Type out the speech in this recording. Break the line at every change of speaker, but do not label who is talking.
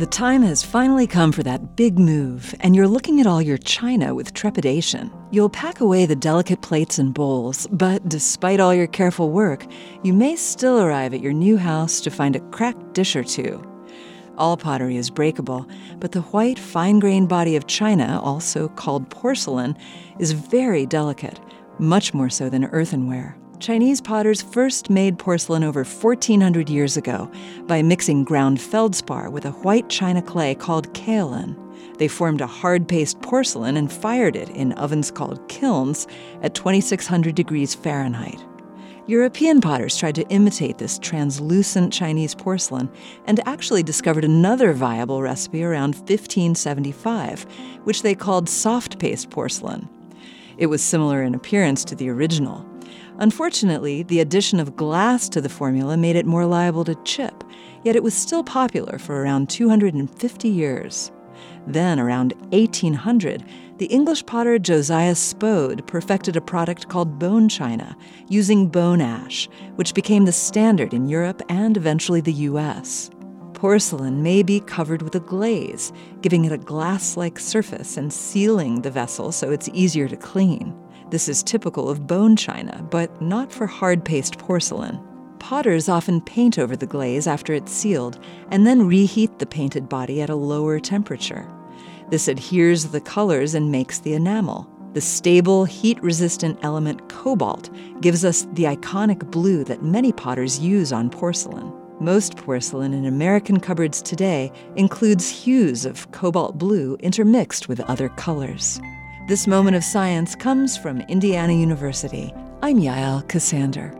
The time has finally come for that big move, and you're looking at all your china with trepidation. You'll pack away the delicate plates and bowls, but despite all your careful work, you may still arrive at your new house to find a cracked dish or two. All pottery is breakable, but the white, fine grained body of china, also called porcelain, is very delicate, much more so than earthenware. Chinese potters first made porcelain over 1400 years ago by mixing ground feldspar with a white china clay called kaolin. They formed a hard paste porcelain and fired it in ovens called kilns at 2600 degrees Fahrenheit. European potters tried to imitate this translucent Chinese porcelain and actually discovered another viable recipe around 1575, which they called soft paste porcelain. It was similar in appearance to the original. Unfortunately, the addition of glass to the formula made it more liable to chip, yet it was still popular for around 250 years. Then, around 1800, the English potter Josiah Spode perfected a product called bone china, using bone ash, which became the standard in Europe and eventually the US. Porcelain may be covered with a glaze, giving it a glass like surface and sealing the vessel so it's easier to clean. This is typical of bone china, but not for hard paste porcelain. Potters often paint over the glaze after it's sealed and then reheat the painted body at a lower temperature. This adheres the colors and makes the enamel. The stable, heat resistant element cobalt gives us the iconic blue that many potters use on porcelain. Most porcelain in American cupboards today includes hues of cobalt blue intermixed with other colors. This moment of science comes from Indiana University. I'm Yael Ksander.